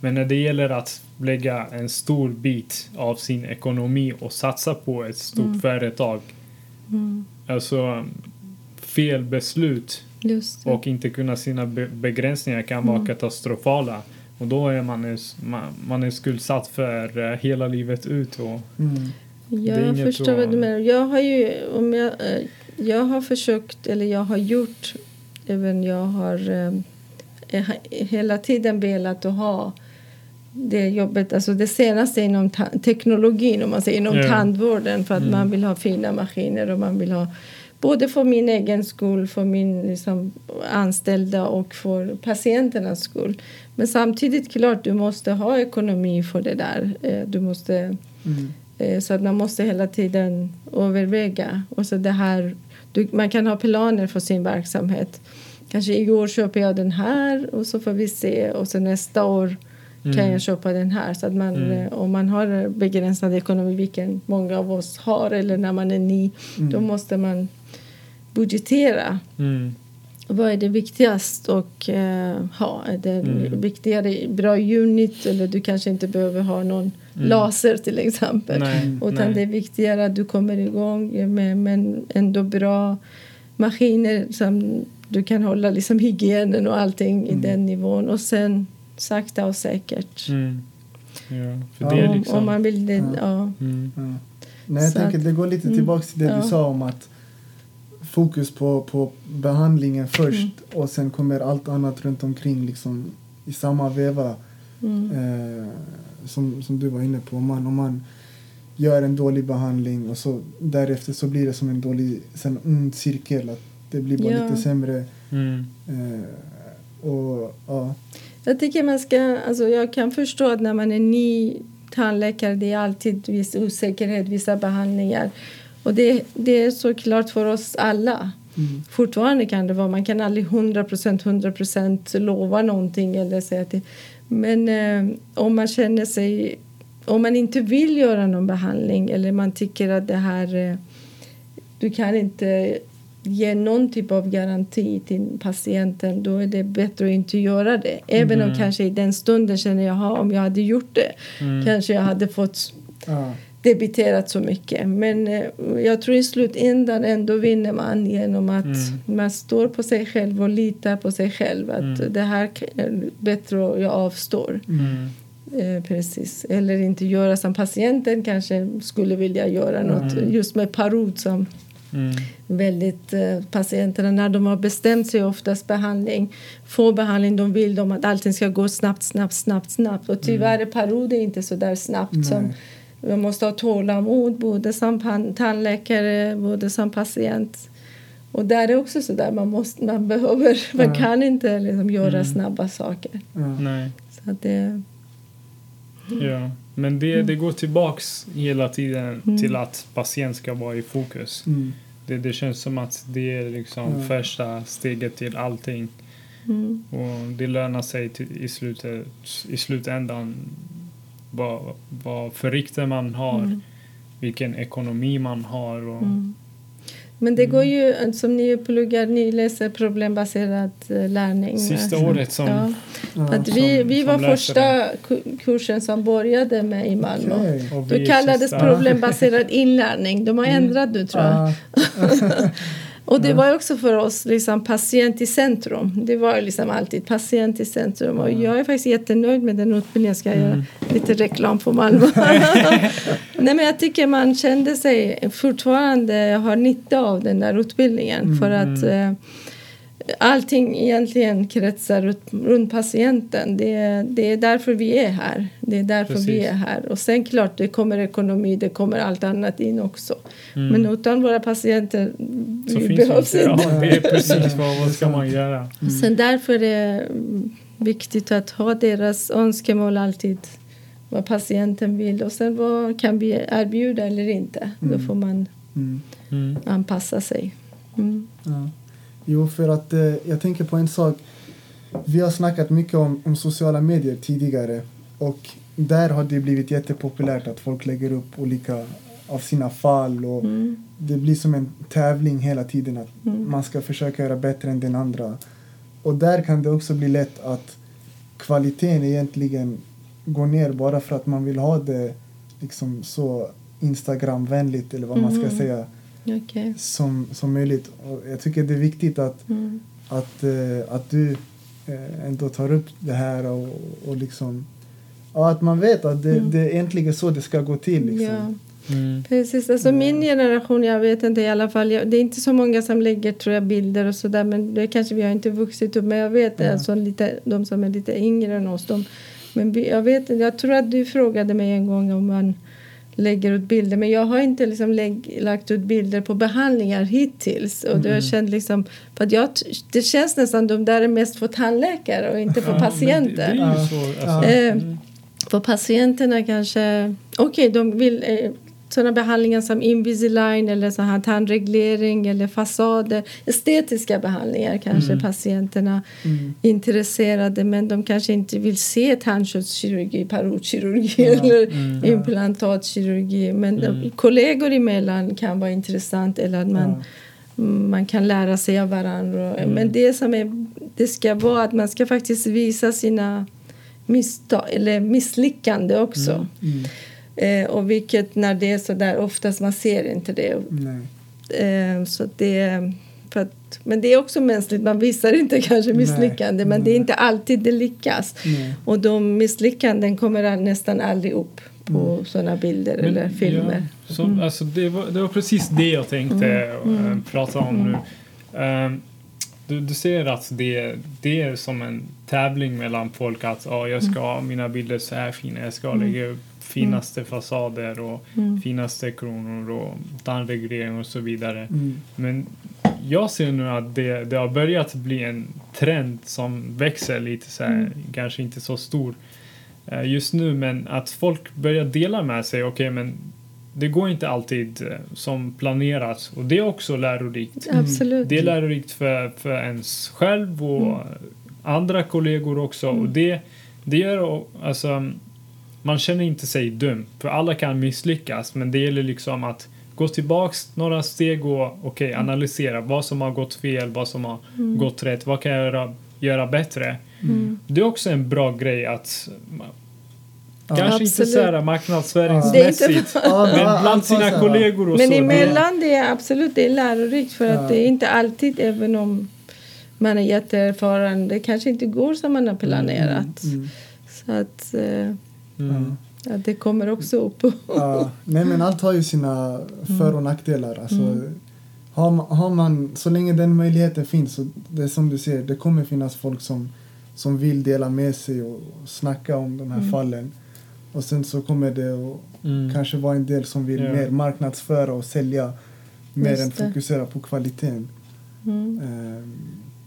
Men när det gäller att lägga en stor bit av sin ekonomi och satsa på ett stort Mm. företag, mm, alltså fel beslut och inte kunna sina be- begränsningar kan vara Mm. katastrofala. Och då är man, är- man, man är skuldsatt för eh, hela livet ut. Och, Mm. Jag förstår att- vad du menar. Jag har ju, om jag, eh, jag har försökt, eller jag har gjort, även jag har eh, jag har hela tiden velat att ha det jobbet, alltså det senaste inom teknologin, om man säger, inom Ja. tandvården, för att Mm. man vill ha fina maskiner och man vill ha både för min egen skull, för min liksom, anställda och för patienternas skull. Men samtidigt klart, du måste ha ekonomi för det där. Eh, Du måste Mm. Eh, Så att man måste hela tiden överväga. Och så det här, du, man kan ha planer för sin verksamhet. Kanske i år köper jag den här och så får vi se. Och så nästa år kan Mm. jag köpa den här. Så att man, Mm. eh, om man har begränsad ekonomi, vilken många av oss har, eller när man är ny, Mm. då måste man budgetera. mm, Vad är det viktigast att eh, ha? Är det Mm. viktigare bra unit eller du kanske inte behöver ha någon Mm. laser till exempel. nej, Utan nej. det är viktigare att du kommer igång med, med ändå bra maskiner som du kan hålla liksom hygienen och allting i Mm. den nivån. Och sen sakta och säkert. Mm. Ja, för Ja, det är om, liksom... om man vill det, Ja. mm, Ja. Nej, jag Så tänker att- det går lite mm, tillbaka till det ja. du sa om att fokus på, på behandlingen först Mm. och sen kommer allt annat runt omkring liksom i samma veva Mm. eh, som, som du var inne på. Om man, om man gör en dålig behandling och så därefter så blir det som en dålig sen, mm, cirkel. Att det blir bara Ja. lite sämre. mm, Eh, och ja. Jag tycker man ska, alltså jag kan förstå att när man är ny tandläkare det är alltid viss osäkerhet, vissa behandlingar. Och det, det är såklart för oss alla. Mm. Fortfarande kan det vara, man kan aldrig 100% 100% lova någonting eller säga till. Men eh, om man känner sig, om man inte vill göra någon behandling eller man tycker att det här, eh, du kan inte ge någon typ av garanti till patienten då är det bättre att inte göra det. Även om Mhm. kanske i den stunden känner jag, "Ha, om jag hade gjort det mm, kanske jag hade fått Ja. debiterat så mycket. Men eh, jag tror i slutändan ändå vinner man genom att Mm. man står på sig själv och litar på sig själv. Att Mm. det här är bättre och jag avstår. mm, Eh, precis. Eller inte göra som patienten kanske skulle vilja göra något Mm. just med parod som Mm. väldigt eh, patienterna när de har bestämt sig oftast behandling få behandling de vill de att allting ska gå snabbt snabbt snabbt snabbt och tyvärr är perioder inte så där snabbt Nej. som man måste ha tålamod både som tandläkare både som patient och där är också så där man måste man behöver man kan inte liksom göra Mm. snabba saker Ja. Nej. så att det Ja. Men det, det går tillbaks hela tiden Mm. till att patient ska vara i fokus. Mm. Det, det känns som att det är liksom Ja. första steget till allting. mm. Och det lönar sig till, i, slutet, i slutändan vad, vad för rykte man har, Mm. vilken ekonomi man har. Och, Mm. Men det går ju, som ni pluggar, ni läser problembaserad eh, lärning. Sista va? året som... Ja. Ja. Att vi, vi som var läser första ku- kursen som började med i Malmö. Det är kallades sista- problembaserad inlärning. De har Mm. ändrat nu tror jag. Och det var också för oss liksom patient i centrum. Det var liksom alltid patient i centrum. Och jag är faktiskt jättenöjd med den utbildningen. Jag ska Mm. göra lite reklam för Malmö. Nej men jag tycker man kände sig fortfarande har nytta av den där utbildningen. Mm. För att eh, allting egentligen kretsar runt, patienten. Det, det är därför vi är här. Det är därför vi Precis. är här. Och sen klart det kommer ekonomi, det kommer allt annat in också. Mm. Men utan våra patienter så vi finns behövs inte. inte. Ja, det är precis vad, vad ska man göra? Mm. Sen därför är det viktigt att ha deras önskemål alltid. Vad patienten vill och sen vad kan vi erbjuda eller inte. Då Mm. får man mm. Mm. anpassa sig. Mm. Ja. Jo, för att eh, jag tänker på en sak. Vi har snackat mycket om, om sociala medier tidigare och där har det blivit jättepopulärt att folk lägger upp olika av sina fall och Mm. det blir som en tävling hela tiden att Mm. man ska försöka göra bättre än den andra. Och där kan det också bli lätt att kvaliteten egentligen går ner bara för att man vill ha det liksom så Instagramvänligt eller vad man ska Mhm. säga Okej. som, som möjligt. Och jag tycker det är viktigt att, Mm. att, eh, att du eh, ändå tar upp det här och, och liksom ja, att man vet att det, Mm. det är egentligen så det ska gå till. Liksom. Ja, Mm. precis. Alltså min generation, jag vet inte i alla fall. Jag, det är inte så många som lägger tror jag, bilder och sådär. Men det kanske vi har inte vuxit upp. Men jag vet Ja. alltså, lite, de som är lite yngre än oss. De, men vi, jag, vet, jag tror att du frågade mig en gång om man lägger ut bilder. Men jag har inte liksom lägg, lagt ut bilder på behandlingar hittills. Och det Mm. känt liksom, för att jag, det känns nästan de där är mest för tandläkare och inte för Ja, patienter. Det, det Ja. så. Ja. Alltså, Eh. För patienterna kanske... Okej, de vill eh, sådana behandlingar som Invisalign eller så här tandreglering eller fasader. Estetiska behandlingar kanske Mm. patienterna Mm. är intresserade men de kanske inte vill se tandköttskirurgi, parotkirurgi Ja. eller Mm. implantatkirurgi. Men de, Mm. kollegor emellan kan vara intressant eller att man Ja. man kan lära sig av varandra. Mm. Men det som är, det ska vara att man ska faktiskt visa sina misstag eller misslyckande också. Mm. Mm. Eh, och vilket när det är så där oftast man ser inte det. Nej. Eh, så det för att, men det är också mänskligt, man visar inte kanske Nej, misslyckande men det är nej. inte alltid det lyckas. Nej. Och de misslyckanden kommer nästan aldrig upp på Mm. sådana bilder Men, eller filmer. Ja, så, Mm. alltså, det, var, det var precis det jag tänkte Mm. Mm. prata om Mm. nu. Ehm, du, du ser att det, det är som en tävling mellan folk att ja, jag ska ha mina bilder så här fina, jag ska Mm. lägga upp finaste fasader och Mm. finaste kronor och tandreglering och så vidare. Mm. Men jag ser nu att det, det har börjat bli en trend som växer lite så här, Mm. kanske inte så stor eh, just nu, men att folk börjar dela med sig. Okej, men det går inte alltid eh, som planerat och det är också lärorikt. Mm. Absolut. Det är lärorikt för, för ens själv och Mm. andra kollegor också och Mm. det, det gör alltså man känner inte sig dum för alla kan misslyckas men det gäller liksom att gå tillbaks några steg och okej analysera vad som har gått fel, vad som har Mm. gått rätt, vad kan jag göra, göra bättre. Mm. Det är också en bra grej att Ja. kanske inte Absolut. så här marknadsföringsmässigt inte Ja, men ja, bland sina kollegor och Men så. det- emellan det är absolut det är lärorikt för Ja. att det är inte alltid även om man är jätteerfaren det kanske inte går som man har planerat. Mm. Så att eh, Mm. ja, det kommer också upp. Ja, nej men allt har ju sina för och nackdelar. Alltså, Mm. har man, har man, så länge den möjligheten finns, så det som du säger, det kommer finnas folk som, som vill dela med sig och snacka om de här Mm. fallen. Och sen så kommer det att Mm. kanske vara en del som vill Ja. mer marknadsföra och sälja mer än fokusera på kvaliteten. Mm.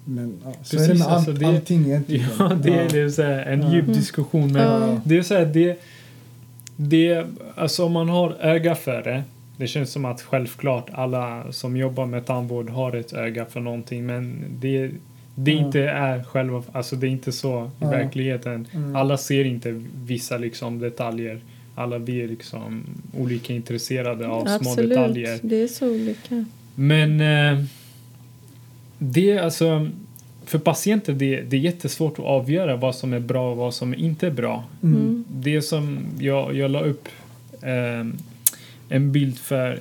Men ja, så Precis, är det med allt, alltså det- allting egentligen. Ja, det är, det är så här, en Ja. djup Mm. diskussion. Men Ja. det är så här, det, det, alltså om man har öga för det. Det känns som att självklart alla som jobbar med tandvård har ett öga för någonting. Men det, det Ja. inte är själva, alltså det är inte så i Ja. verkligheten. Mm. Alla ser inte vissa liksom detaljer. Alla blir liksom olika intresserade av små Absolut, detaljer. det är så olika. Men eh, det är alltså för patienter det, det är jättesvårt att avgöra vad som är bra och vad som inte är bra. Mm. Mm. Det som jag, jag la upp eh, en bild för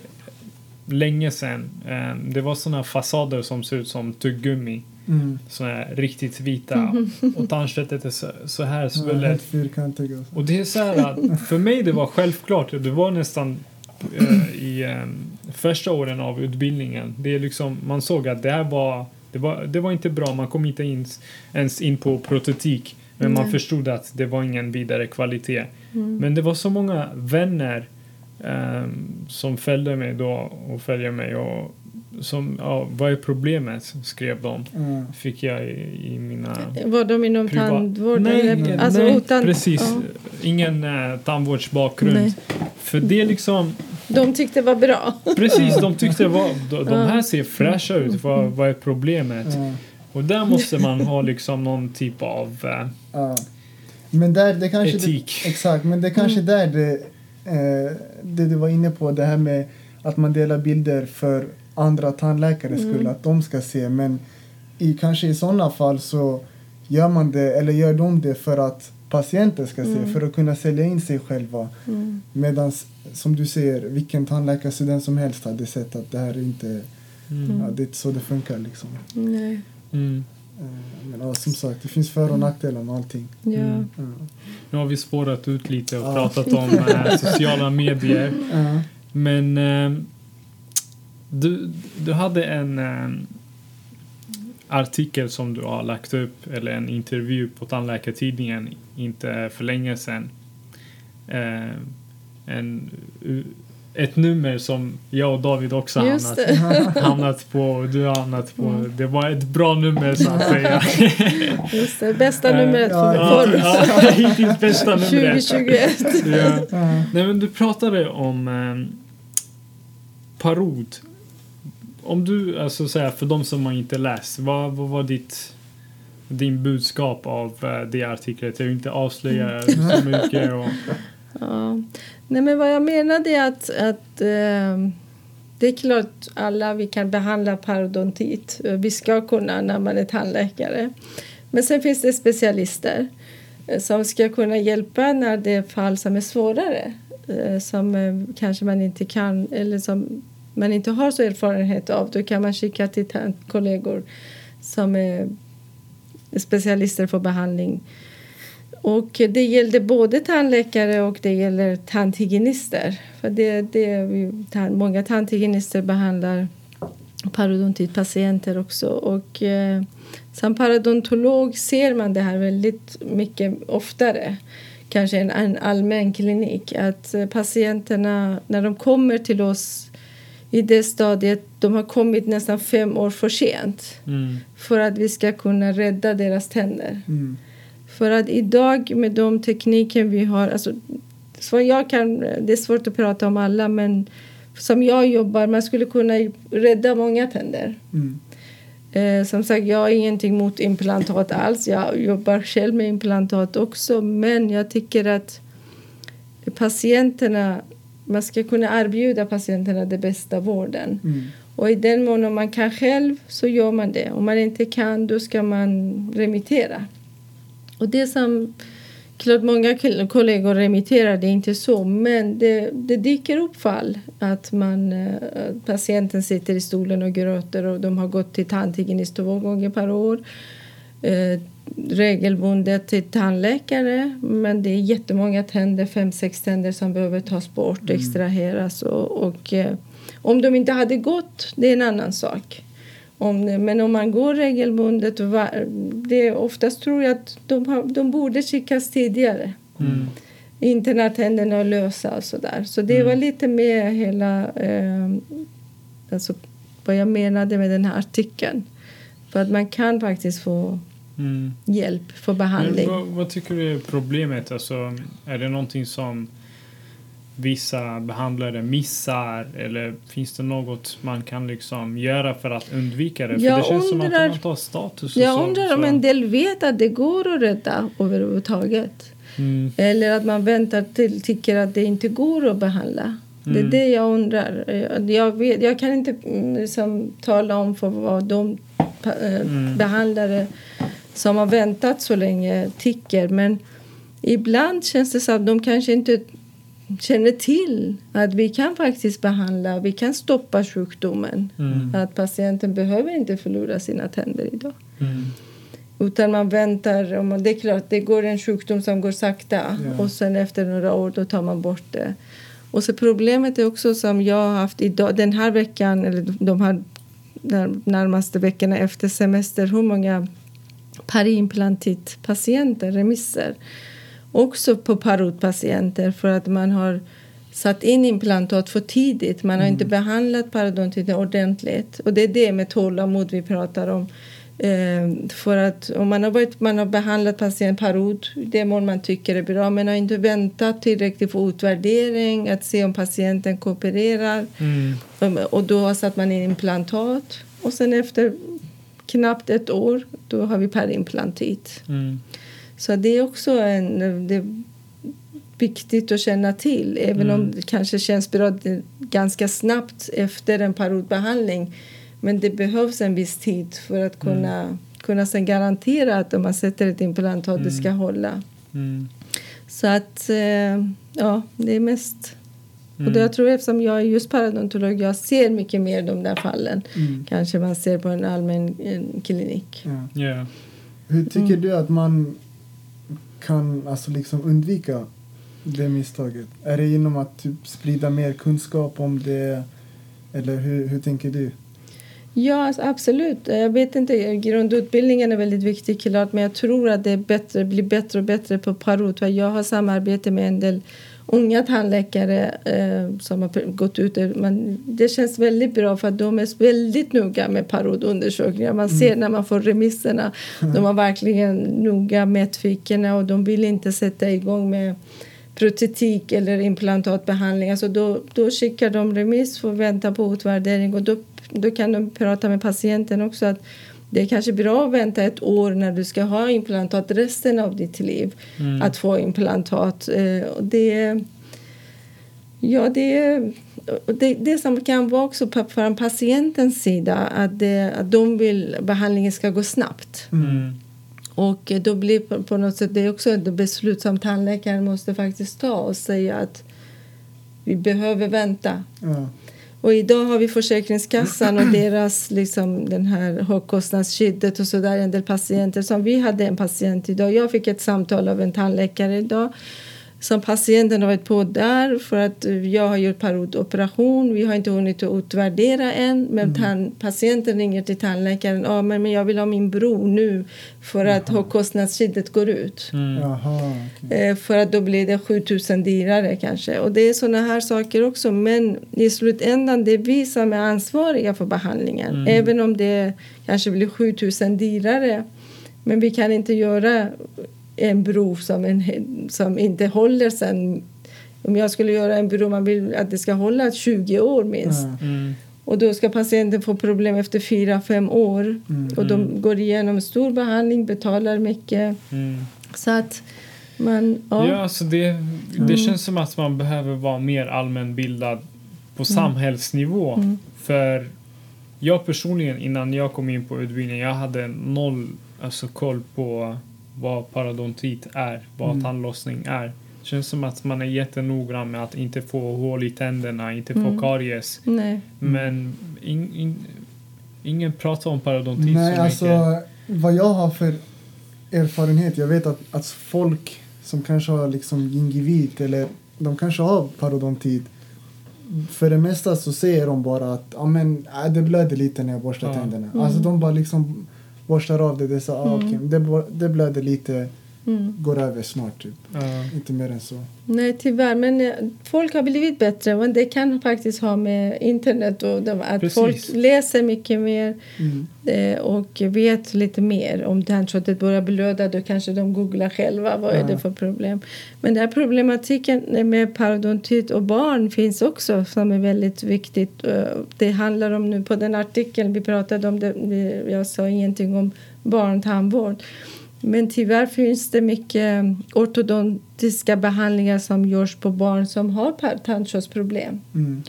länge sedan. Eh, det var såna fasader som ser ut som tuggummi. Mm. Såna här riktigt vita. Och tandköttet är så, så här Ja, svullet. fyrkantiga. och det är så här att för mig det var självklart. Det var nästan eh, i eh, första åren av utbildningen. Det är liksom, man såg att det här var det, var, det var inte bra. Man kom inte in, ens in på protetik. Men man Nej. förstod att det var ingen vidare kvalitet. Mm. Men det var så många vänner ehm, som följde mig då och följer mig och som, ja, vad är problemet? skrev de. Ja. Fick jag i, i mina Var de inom privat- tandvård? Nej, nej, alltså, nej utan, precis. ja. Ingen eh, tandvårdsbakgrund. Nej. För det är liksom, De tyckte det var bra. precis, de tyckte var, de, de här ser fräscha ut, vad, vad är problemet? Ja. Och där måste man ha liksom någon typ av eh, Ja. Men där, det kanske etik. Det, exakt, men det kanske där det, eh, det du var inne på, det här med att man delar bilder för andra tandläkares skull, att de ska se. Men i, kanske i sådana fall så gör man det, eller gör de det för att patienter ska se, Mm. för att kunna sälja in sig själva. Mm. Medan, som du säger, vilken tandläkarstudent som helst hade sett att det här är inte, Mm. ja, det är inte så det funkar liksom. Nej. Mm. Eh, Men ja, som sagt, det finns för och nackdelar med allting. Ja. Mm. Ja. Nu har vi spårat ut lite och Ja. pratat om eh, sociala medier. Ja. Men eh, du, du hade en eh, artikel som du har lagt upp, eller en intervju på Tandläkartidningen inte för länge sedan. Eh, en, ett nummer som jag och David också Just hamnat, hamnat på och du har hamnat på. Mm. Det var ett bra nummer så att säga. Just det. Bästa Eh, numret för, ja, för ja, hittills bästa numret. 2021. Ja. Ja. Nej men du pratade om eh, parod. Om du, alltså så här, för de som inte läst, vad, vad var ditt din budskap av eh, det artiklet? Jag vill inte avslöja så mycket. Och, Ja. Nej, men vad jag menade är att, att eh, det är klart alla vi kan behandla parodontit. Vi ska kunna när man är tandläkare. Men sen finns det specialister eh, som ska kunna hjälpa när det är fall som är svårare. eh, Som kanske man inte kan eller som man inte har så erfarenhet av. Då kan man skicka till kollegor som är specialister på behandling. Och det gällde både tandläkare och det gäller tandhygienister. För det, det är ju, många tandhygienister behandlar parodontitpatienter också. Och eh, som parodontolog ser man det här väldigt mycket oftare. Kanske en, en allmän klinik. Att eh, patienterna, när de kommer till oss i det stadiet, de har kommit nästan fem år för sent mm, för att vi ska kunna rädda deras tänder. Mm. För att idag med de tekniker vi har, alltså, så jag kan, det är svårt att prata om alla men som jag jobbar, man skulle kunna rädda många tänder. Mm. Eh, som sagt, jag har ingenting mot implantat alls. Jag jobbar själv med implantat också. Men jag tycker att patienterna, man ska kunna erbjuda patienterna den bästa vården. Mm. Och i den mån man kan själv så gör man det. Om man inte kan då ska man remittera. Och det som klart många kol- kollegor remitterar det är inte så men det, det dyker upp fall att man, eh, patienten sitter i stolen och gråter och de har gått till tandhygienist två gånger per år. Eh, regelbundet till tandläkare men det är jättemånga tänder, fem, sex tänder som behöver tas bort, extraheras och, och eh, Om de inte hade gått, det är en annan sak. Om men om man går regelbundet, var, det, oftast tror jag att de, har, de borde skickas tidigare. Mm. Inte när tänderna är lösa och sådär. Så det var lite med hela, eh, alltså vad jag menade med den här artikeln. För att man kan faktiskt få Mm. hjälp, Men behandling. vad, vad tycker du är problemet? Alltså, är det någonting som vissa behandlare missar eller finns det något man kan liksom göra för att undvika det? För Jag det känns som undrar- att man tar status Jag så, undrar om så. en del vet att det går att rädda överhuvudtaget. Mm. Eller att man väntar till tycker att det inte går att behandla. Det är Mm. det jag undrar. Jag- vet, jag kan inte mm, liksom, tala om för vad de eh, Mm. behandlare som har väntat så länge tycker. Men ibland känns det som att de kanske inte känner till att vi kan faktiskt behandla, vi kan stoppa sjukdomen. Mm. Att patienten behöver inte förlora sina tänder idag. Mm. Utan man väntar. Om man, det är klart, det går en sjukdom som går sakta Ja. och sen efter några år då tar man bort det. Och så problemet är också som jag har haft idag, den här veckan eller de här när- närmaste veckorna efter semester, hur många periimplantitpatienter, remisser, också på parodpatienter för att man har satt in implantat för tidigt. Man har inte behandlat parodontiten ordentligt. Och det är det med tålamod vi pratar om. Eh, för att om man har, varit, man har behandlat patient parod, det mål man tycker är bra, men har inte väntat tillräckligt för utvärdering, att se om patienten koopererar. Mm. Och då har satt man in implantat. Och sen efter knappt ett år, då har vi perimplantit. Mm. Så det är också en, det är viktigt att känna till. Även om det kanske känns bra ganska snabbt efter en parodbehandling. Men det behövs en viss tid för att kunna, kunna sen garantera att om man sätter ett implantat det ska hålla. Mm. Så att, eh, ja, det är mest... Och Mm. då jag tror eftersom jag är just parodontolog, jag ser mycket mer de där fallen. Mm. Kanske man ser på en allmän en klinik. Ja. Ja. Hur tycker Mm. du att man kan alltså liksom undvika det misstaget? Är det genom att typ sprida mer kunskap om det? Eller hur, hur tänker du? Ja, alltså, absolut. Jag vet inte, grundutbildningen är väldigt viktig klart, men jag tror att det är bättre, blir bättre och bättre på parod. För Jag har samarbete med en del unga tandläkare eh, som har gått ut. Men det känns väldigt bra för att de är väldigt noga med parodundersökningar. Man ser när man får remisserna. De har verkligen noga mätt fickorna och de vill inte sätta igång med protetik eller implantatbehandling. Alltså då, då skickar de remiss för att vänta på utvärdering och då, då kan de prata med patienten också att det är kanske bra att vänta ett år när du ska ha implantat resten av ditt liv. Mm. Att få implantat. Eh, det, ja, det, det, det som kan vara också från patientens sida att, det, att de vill behandlingen ska gå snabbt. Mm. Och då blir på något sätt det är också ett beslut som tandläkaren måste faktiskt ta och säga att vi behöver vänta. Ja. Och idag har vi Försäkringskassan och deras liksom den här högkostnadsskyddet och sådär. en del patienter som vi hade en patient idag. Jag fick ett samtal av en tandläkare idag som patienten har varit på där för att jag har gjort parodoperation. Vi har inte hunnit att utvärdera än men tand, patienten ringer till tandläkaren. Ja, men, men jag vill ha min bro nu för att högkostnadsskyddet går ut. Mm. Jaha, okej. Eh, För att då blir det 7000 dyrare kanske. Och det är såna här saker också. Men i slutändan det är vi som är ansvariga för behandlingen. Även om det kanske blir 7000 dyrare. Men vi kan inte göra en bro som, en, som inte håller sen. Om jag skulle göra en bro, man vill att det ska hålla 20 år minst. Ja. Mm. Och då ska patienten få problem efter 4-5 år. Mm. Och de går igenom stor behandling, betalar mycket. Mm. Så att man... Ja, Ja. alltså det, det känns som att man behöver vara mer allmänbildad på samhällsnivå. Mm. För jag personligen, innan jag kom in på utbildningen, jag hade noll alltså, koll på vad parodontit är, vad Mm. tandlossning är. Det känns som att man är jättenoggrann med att inte få hål i tänderna, inte få Mm. karies. Nej. Men in, in, ingen pratar om parodontit Nej, så alltså mycket. vad jag har för erfarenhet, jag vet att, att folk som kanske har liksom gingivit eller de kanske har parodontit för det mesta så säger de bara att ah, men, äh, det blöder lite när jag borstar Ja. tänderna. Mm. Alltså de bara liksom borstar av det. Det, är så, ah, Mm. okej, det, det blöder lite, Mm. går över snart typ. Ja. Inte mer än så. Nej, tyvärr. Men eh, folk har blivit bättre. Men det kan faktiskt ha med internet och de, att Precis. folk läser mycket mer Mm. eh, och vet lite mer. Om tandköttet börjar blöda då kanske de googlar själva vad är Ja. det för problem. Men den här problematiken med parodontit och barn finns också som är väldigt viktigt. Eh, Det handlar om nu på den artikeln vi pratade om det, jag sa ingenting om barntandvård. Men tyvärr finns det mycket ortodontiska behandlingar som görs på barn som har tandköttsproblem. Mm.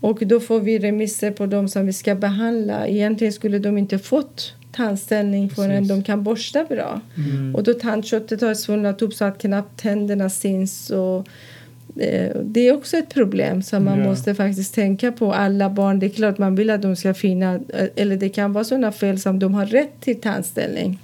Och då får vi remisser på dem som vi ska behandla. Egentligen skulle de inte fått tandställning förrän Precis. de kan borsta bra. Mm. Och då tandköttet har svullnat upp så att knappt tänderna syns. Och, eh, det är också ett problem som man Ja. måste faktiskt tänka på. Alla barn, det är klart man vill att de ska finna, eh, eller det kan vara sådana fel som de har rätt till tandställning.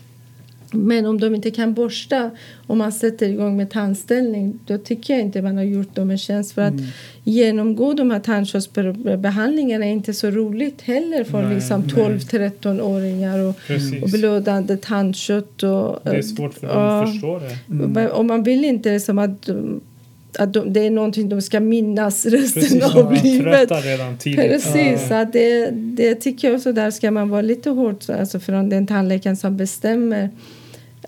Men om de inte kan borsta och man sätter igång med tandställning då tycker jag inte man har gjort dem en tjänst. För att Mm. genomgå de här tandköttsbehandlingarna är inte så roligt heller för Nej, liksom nej. 12-13-åringar och, Precis. och blödande tandkött. Och, Det är svårt för dem Ja. att förstå det. Mm. Och man vill inte som att, att de, det är någonting de ska minnas resten Precis, av livet. Precis, Ja. så att det, det tycker jag också där ska man vara lite hård alltså från den tandläkaren som bestämmer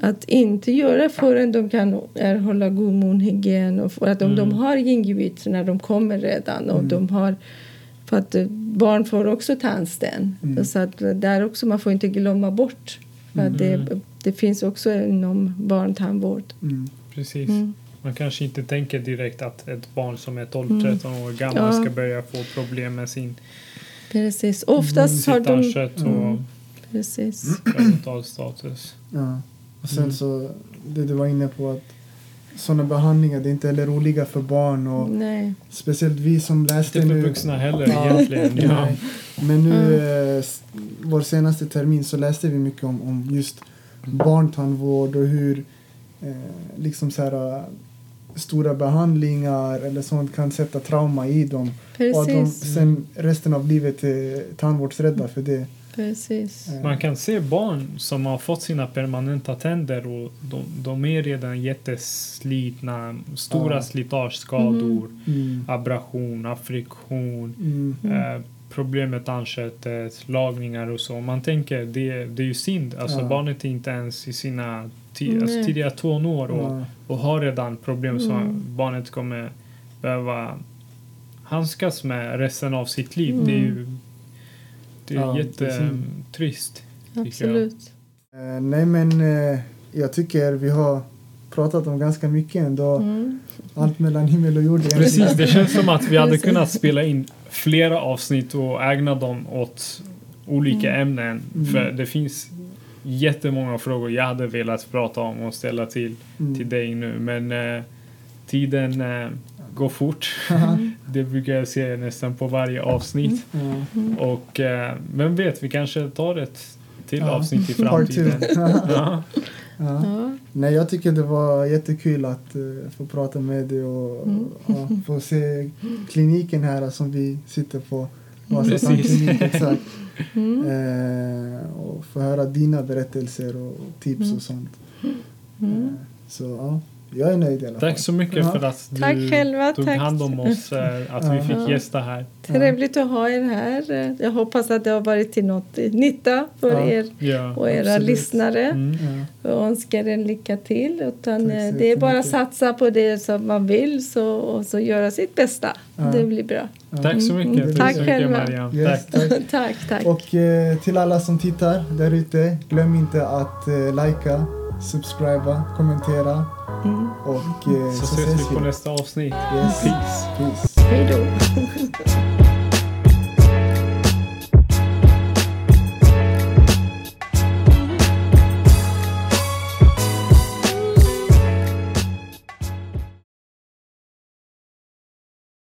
att inte göra förrän de kan erhålla god munhygien och för att om de Mm. har gingivit när de kommer redan och Mm. de har för att eh, barn får också tandsten Mm. så att där också man får inte glömma bort för att det, Mm. det finns också inom barntandvård. Mm. Precis. Mm. Man kanske inte tänker direkt att ett barn som är 12-13 år gammal Ja. ska börja få problem med sin Precis, oftast har de och Mm. precis. Ja. Och sen Mm. så, det du var inne på att sådana behandlingar det är inte heller roliga för barn och Nej. speciellt vi som läste Inte för nu. vuxna heller Ja. egentligen. Ja. Men nu, Mm. eh, vår senaste termin så läste vi mycket om, om just barntandvård och hur eh, liksom så här, eh, stora behandlingar eller sånt kan sätta trauma i dem. Och att de Precis. sen resten av livet är tandvårdsrädda för det. Precis. Eh, Man kan se barn som har fått sina permanenta tänder och de, de är redan jätteslitna, stora Ja. slitageskador, Mm. abrasion, affriktion, Mm. Mm. eh, problem med tandköttet, lagningar och så. Man tänker det, det är ju synd. Alltså Ja. barnet är inte ens i sina ti- alltså tidiga tonår och, Ja. och har redan problem som Mm. barnet kommer behöva handskas med resten av sitt liv. Mm. Det är ju det är Ja, jättetrist. Absolut. Eh, nej men eh, jag tycker vi har pratat om ganska mycket ändå. Mm. Allt mellan himmel och jord egentligen. Precis, det känns som att vi hade kunnat spela in flera avsnitt och ägna dem åt olika ämnen. Mm. För det finns jättemånga frågor jag hade velat prata om och ställa till, Mm. till dig nu. Men eh, tiden eh, går fort. det brukar jag säga nästan på varje avsnitt. Ja. Och eh, vem vet, vi kanske tar ett till Ja. avsnitt i framtiden. Nej, jag tycker det var jättekul att eh, få prata med dig och Mm. ja, få se kliniken här som vi sitter på. Mm. Tandklinik, exakt. Mm. Eh, och få höra dina berättelser och tips Mm. och sånt. Mm. Eh, så ja, jag är nöjd i alla fall. Tack så mycket Ja. för att du Tack själva, tog tack. hand om oss, eh, att vi fick gästa här. Trevligt att ha er här. Jag hoppas att det har varit till något nytta för Ja. er Ja. och era absolut. lyssnare. Mm. Ja. och önskar er lycka till. Utan Tack eh, det är bara att satsa på det som man vill så, och så göra sitt bästa. Ja. Det blir bra. Ja. Tack så mycket. Mm, Tack tack själva. Marianne. Yes, Tack. tack. tack, tack. Och eh, till alla som tittar där ute, glöm inte att eh, likea, subscriba, kommentera Mm. och eh, Så ses vi på nästa avsnitt. Yes. Peace. Peace. Hej då.